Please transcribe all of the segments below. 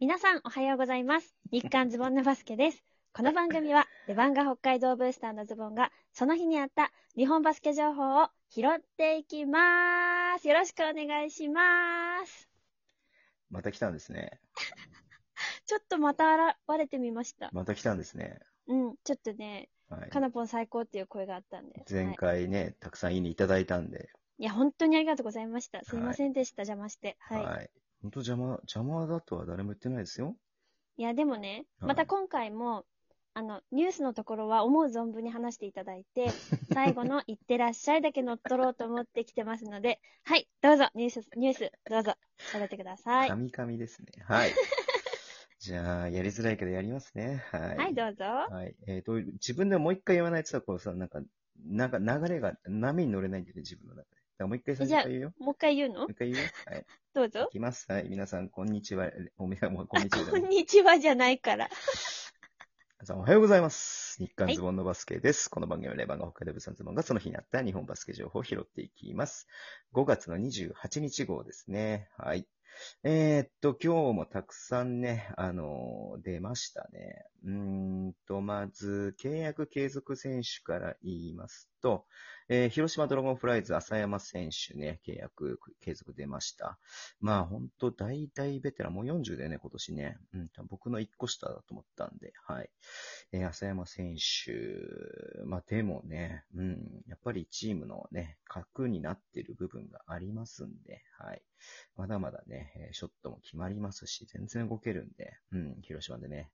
皆さんおはようございます。日刊ズボンのバスケです。この番組は、レバンガ北海道ブースターのズボンが、その日にあった日本バスケ情報を拾っていきます。よろしくお願いします。また来たんですね。ちょっとまた現れてみました。また来たんですね。うん、ちょっとね、はいか。なぽん最高っていう声があったんで。前はい、回ね、たくさんいいねいただいたんで。いや、本当にありがとうございました。すいませんでした、邪魔して。はい。はい。本当邪魔、邪魔だとは誰も言ってないですよ。いや、でもね、はいまた今回も、あの、ニュースのところは思う存分に話していただいて、最後のいってらっしゃいだけ乗っ取ろうと思ってきてますので、はい、どうぞ、ニュース、ニュース、どうぞ、喋ってください。カミカミですね。はい。じゃあ、やりづらいけどやりますね。はい。はい、どうぞ。はい。えっ、と、自分でもう一回言わないとさ、こうさ、なんか、なんか流れが、波に乗れないんだよね、自分の中で。だからもう一回最初から言うよ。もう一回言うの？もう一回言うよ。はい。どうぞい。きます。はい。皆さん、こんにちは。おめもうこんにちはじゃこないんにちはじゃないから。皆さんおはようございます。日刊ズボンのバスケです。この番組はレバンが北海道物産ズボンがその日にあった日本バスケ情報を拾っていきます。5月の28日号ですね。はい。えー、っと、今日もたくさんね、あのー出ましたね。うんと、まず、契約継続選手から言いますと、えー広島ドラゴンフライズ浅山選手ね、契約継続出ました。まあ、本当大大ベテラン、もう40だよね、今年ね。うん、僕の1個下だと思ったんで、はい。えー浅山選手、まあでもね、うん、やっぱりチームのね、核になってる部分がありますんで、はい。まだまだね、ショットも決まりますし、全然動けるんで、うん、広島でね、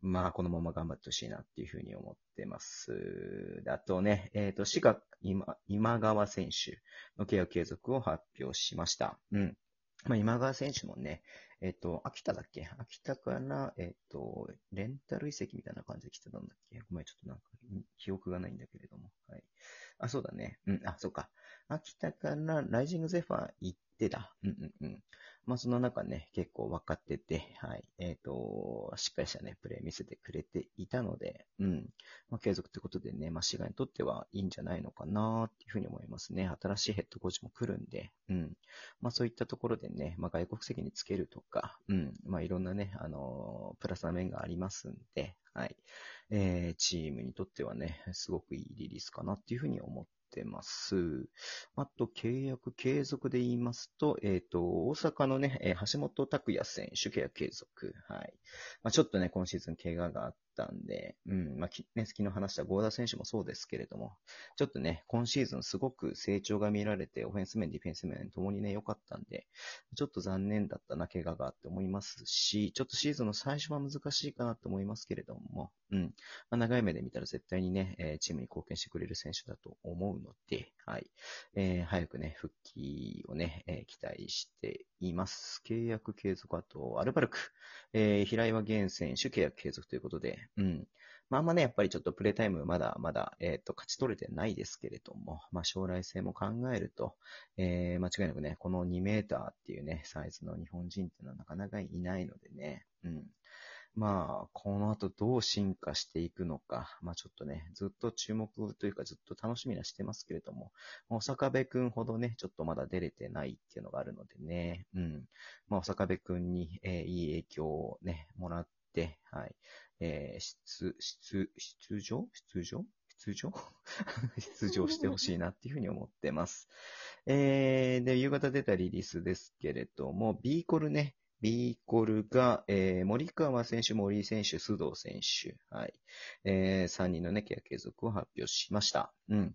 まあこのまま頑張ってほしいなっていうふうに思ってます。あとね、えっ、と、滋賀今、今川選手の契約継続を発表しました。うん。まあ今川選手もね、えっ、と、秋田だっけ？秋田から、えっ、と、レンタル移籍みたいな感じで来てたんだっけ？ごめん、ちょっとなんか、記憶がないんだけれども。はい。あ、そうだね。うん、あ、そうか。秋田からライジングゼファー行ってた。うんうんうん。まあ、その中ね、結構分かってて、はい。えっ、と、しっかりしたね、プレー見せてくれていたので、うん。まあ、継続ってことでね、まあ、滋賀にとってはいいんじゃないのかなっていうふうに思いますね。新しいヘッドコーチも来るんで、うん。まあそういったところでね、まあ外国籍につけるとか、うん、まあいろんなね、あのープラスな面がありますんで、はい。えー、チームにとってはね、すごくいいリリースかなっていうふうに思ってます。あと、契約継続で言いますと、えっ、と、大阪のね、え橋本拓也選手契約継続。はい。まあちょっとね、今シーズン怪我があったんで、うん、まあきね、昨日話した合田選手もそうですけれども、ちょっとね、今シーズンすごく成長が見られて、オフェンス面、ディフェンス面ともにね、良かったんで、ちょっと残念だったな、怪我があって思いますし、ちょっとシーズンの最初は難しいかなと思いますけれども、うん。まあ、長い目で見たら絶対にね、えチームに貢献してくれる選手だと思うので、はい。えー早くね、復帰をね、えー期待しています。契約継続、あと、アルバルク、えー平岩源選手契約継続ということで、うん。まあ、あんまね、やっぱりちょっとプレイタイムまだまだ、えっ、と、勝ち取れてないですけれども、まあ、将来性も考えると、えー間違いなくね、この2メーターっていうね、サイズの日本人っていうのはなかなかいないのでね、うん。まあ、この後どう進化していくのか、まあちょっとね、ずっと注目というかずっと楽しみはしてますけれども、お坂部くんほどね、ちょっとまだ出れてないっていうのがあるのでね、うん。まあ、お坂部くんに、えーいい影響をね、もらって、はい。えー出、出、出場？出場？出場？出場してほしいなっていうふうに思ってます。えー、で、夕方出たリリースですけれども、ビーコルね、ビーコルが、えー、森川選手、森井選手、須藤選手、はい。えー、3人のね、契約継続を発表しました。うん。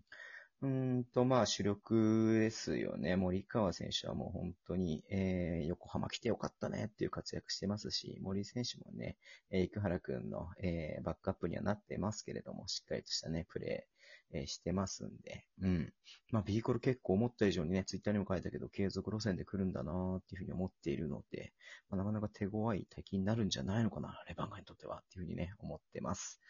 うんと、まあ、主力ですよね。森川選手はもう本当に、えー、横浜来てよかったねっていう活躍してますし、森井選手もね、えー、生原くんの、えー、バックアップにはなってますけれども、しっかりとしたね、プレー、えしてますんで、うん。まあ、ビーコル結構思った以上にね、ツイッターにも書いたけど、継続路線で来るんだなーっていうふうに思っているので、まあ、なかなか手強い敵になるんじゃないのかな、レバンガにとってはっていうふうにね、思ってます。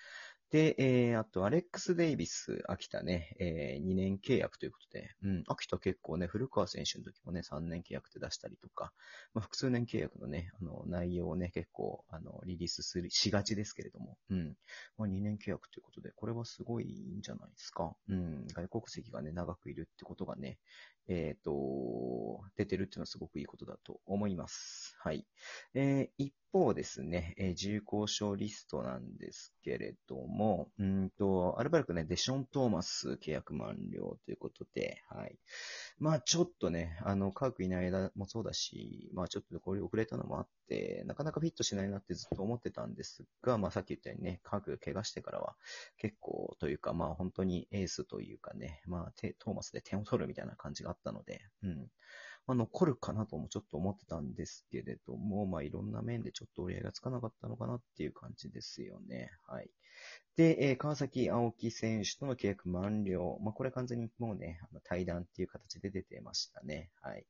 で、えー、あと、アレックス・デイビス、秋田ね、えー、2年契約ということで、うん、秋田結構ね、古川選手の時もね、3年契約で出したりとか、まあ、複数年契約のね、あの、内容をね、結構、あの、リリースする、しがちですけれども、うん。まあ、2年契約ということで、これはすごいいいんじゃないですか。うん。外国籍がね、長くいるってことがね、えっ、と、出てるっていうのはすごくいいことだと思います。はい。えー一方ですね、えー自由交渉リストなんですけれどもも、うんと、アルバルクね、デション・トーマス契約満了ということで、はい。まあちょっとね、あの、科学いない間もそうだし、まあちょっとこれ遅れたのもあって、なかなかフィットしないなってずっと思ってたんですが、まあさっき言ったようにね、科学怪我してからは結構というか、まあ本当にエースというかね、まあテトーマスで点を取るみたいな感じがあったので、うん。まあ、残るかなともちょっと思ってたんですけれども、まあいろんな面でちょっと折り合いがつかなかったのかなっていう感じですよね。はい。で、えー川崎青木選手との契約満了。まあ、これ完全にもうね、あの対談っていう形で出てましたね。はい。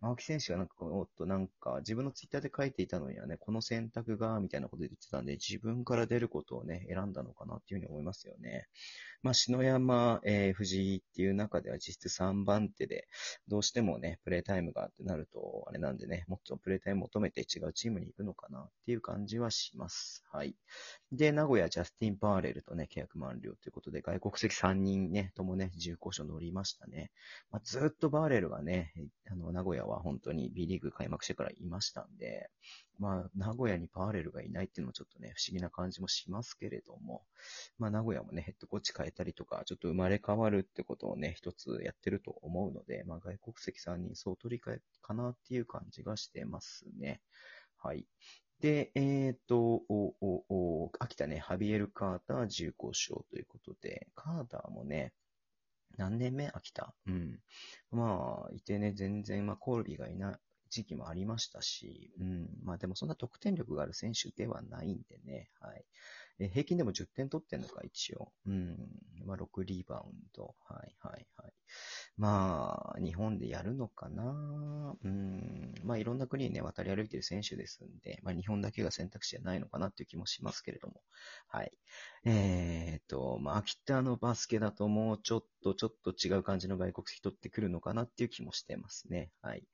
青木選手がなんか、おっとなんか自分のツイッターで書いていたのにはね、この選択が、みたいなこと言ってたんで、自分から出ることをね、選んだのかなっていうふうに思いますよね。まあ、篠山、えー藤井っていう中では実質3番手で、どうしてもね、プレイタイムがってなると、あれなんでね、もっとプレイタイム求めて違うチームに行くのかなっていう感じはします。はい。で、名古屋ジャスティン・バーレルとね、契約満了ということで、外国籍3人ね、ともね、重厚賞乗りましたね。まあ、ずっとバーレルがね、あの、名古屋は本当に B リーグ開幕してからいましたんで、まあ、名古屋にバーレルがいないっていうのもちょっとね、不思議な感じもしますけれども、まあ、名古屋もね、ヘッドコーチ変えたりとか、ちょっと生まれ変わるってことをね、一つやってると思うので、まあ、外国籍3人総取り替えかなっていう感じがしてますね。はい。で、えっ、と、お、お、お、秋田ね、ハビエル・カーター重厚賞ということで、カーターもね、何年目？秋田うん。まあ、いてね、全然、まあ、コールビーがいない時期もありましたし、うん。まあ、でもそんな得点力がある選手ではないんでね、はい。え平均でも10点取ってんのか、一応。うん。まあ、6リバウンド。はい、はい、はい。まあ、日本でやるのかな？うん。まあ、いろんな国にね、渡り歩いてる選手ですんで、まあ、日本だけが選択肢じゃないのかなっていう気もしますけれども。はい。えーと、まあ、秋田のバスケだともうちょっと、ちょっと違う感じの外国籍取ってくるのかなっていう気もしてますね。はい。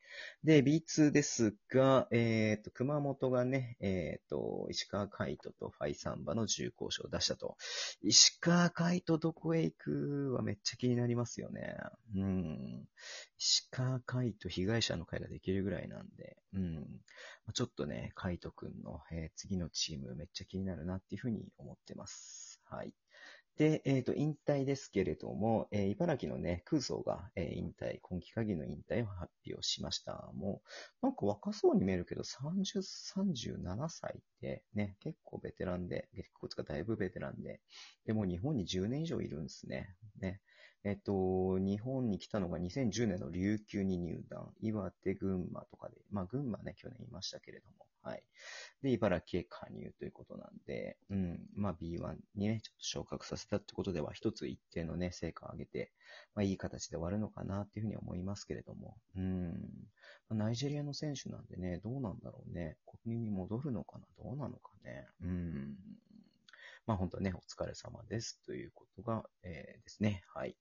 で、B2 ですが、えーと、熊本がね、えーと、石川海人とファイサンバの重厚賞を出したと。石川海人どこへ行くはめっちゃ気になりますよね。うん。石川海人被害者の会ができるぐらいなんで、うん。ちょっとね、海人くんの、えー次のチームめっちゃ気になるなっていうふうに思ってます。はい。で、えっ、と、引退ですけれども、えー茨城のね、空想が、えー引退、今季限りの引退を発表しました。もう、なんか若そうに見えるけど、30、37歳ってね、結構ベテランで、結構つかだいぶベテランで、でも日本に10年以上いるんですね。ね。えっと、日本に来たのが2010年の琉球に入団。岩手、群馬とかで、まあ群馬ね、去年いましたけれども、はい。で、茨城へ加入ということなんで、うん、まあ B1 にね、ちょっと昇格させたってことでは、一つ一定のね、成果を上げて、まあいい形で終わるのかなっていうふうに思いますけれども、うん。ナイジェリアの選手なんでね、どうなんだろうね。国に戻るのかな？どうなのかね？うん。まあ本当はね、お疲れ様ですということが、えーですね。はい。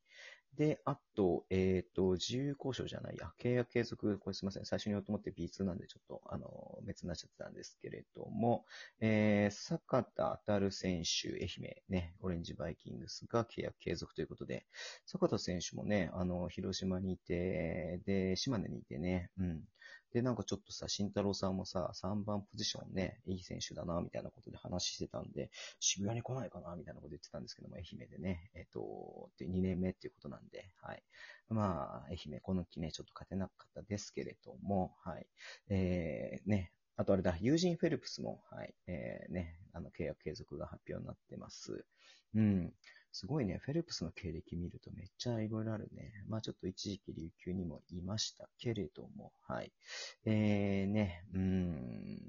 で、あと、えっ、と、自由交渉じゃないや、契約継続、これすみません。最初に言おうと思って B2 なんでちょっと、あの、別になっちゃってたんですけれども、えー、坂田当選手、愛媛ね、オレンジバイキングスが契約継続ということで、坂田選手もね、あの、広島にいて、で、島根にいてね、うん。で、なんかちょっとさ、慎太郎さんもさ、3番ポジションね、いい選手だな、みたいなことで話してたんで、渋谷に来ないかな、みたいなこと言ってたんですけども、愛媛でね、えっ、と、で、2年目っていうことなんで、はい。まあ、愛媛、この期ね、ちょっと勝てなかったですけれども、はい。えー、ね、あとあれだ、ユージン・フェルプスも、はい、えー、ね、あの、契約継続が発表になってます。うん。すごいね、フェルプスの経歴見るとめっちゃいろいろあるね。まあちょっと一時期琉球にもいましたけれども、はい。えー、ね、うん、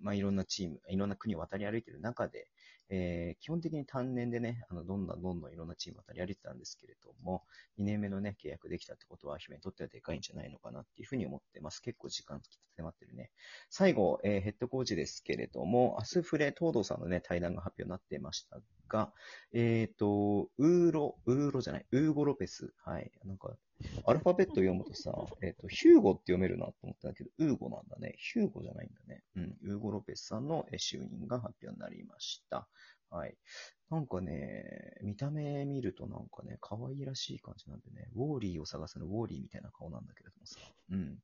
まあいろんなチーム、いろんな国を渡り歩いてる中で、えー、基本的に単年でね、あの、どんどんどんどんいろんなチーム渡り歩いてたんですけれども、2年目のね、契約できたってことは、姫にとってはでかいんじゃないのかなっていうふうに思ってます。結構時間迫ってるね。最後、えーヘッドコーチですけれども、アスフレ東堂さんのね、対談が発表になっていましたが、えっ、と、ウーロ、ウーロじゃない、ウーゴロペス。はい。なんか、アルファベット読むとさ、えっ、と、ヒューゴって読めるなと思ったんだけど、ウーゴなんだね。ヒューゴじゃないんだね。うん。ウーゴ・ロペスさんの就任が発表になりました。はい。なんかね、見た目見るとなんかね、可愛らしい感じなんでね、ウォーリーを探すのウォーリーみたいな顔なんだけれどもさ。うん。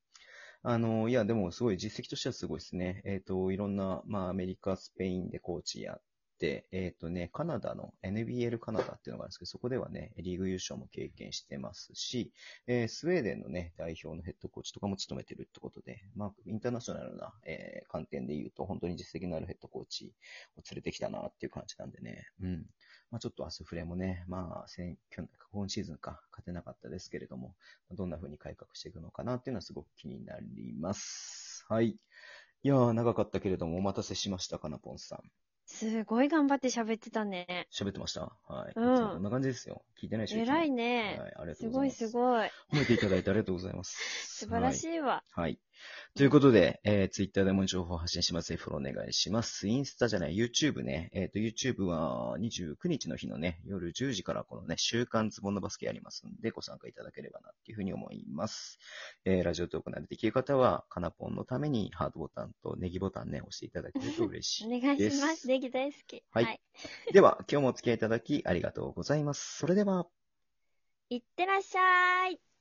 あの、いや、でもすごい実績としてはすごいですね。えっ、と、いろんな、まあ、アメリカ、スペインでコーチやって、えっ、とね、カナダの NBL カナダっていうのがあるんですけど、そこではね、リーグ優勝も経験してますし、えースウェーデンのね、代表のヘッドコーチとかも務めてるってことで、まあ、インターナショナルな、えー観点で言うと、本当に実績のあるヘッドコーチを連れてきたなっていう感じなんでね、うん。まあ、ちょっとアスフレもね、まあ、先去年今シーズンか、勝てなかったですけれども、どんな風に改革していくのかなっていうのはすごく気になります。はい。いやー、長かったけれども、お待たせしました、かなぽんさん。すごい頑張って喋ってたね。喋ってました？はい。うんいつもこんな感じですよ。聞いてないでしょ偉いね。ね。はい、ありがとすごいうございます。すごい。褒めていただいてありがとうございます。素晴らしいわ。はい。ということで、えー、ツイッターでも情報を発信します。ぜひフォローお願いします。インスタじゃない、YouTube ね。えっ、と、YouTube は29日の日のね、夜10時からこのね、週刊ズボンのバスケやりますんで、ご参加いただければなっていうふうに思います。えー、ラジオトーク慣れてきる方は、カナポンのためにハートボタンとネギボタンね、押していただけると嬉し おい。願いしまですす。ネギ大好き。はいでは、今日もお付き合いいただきありがとうございます。それでは、いってらっしゃい。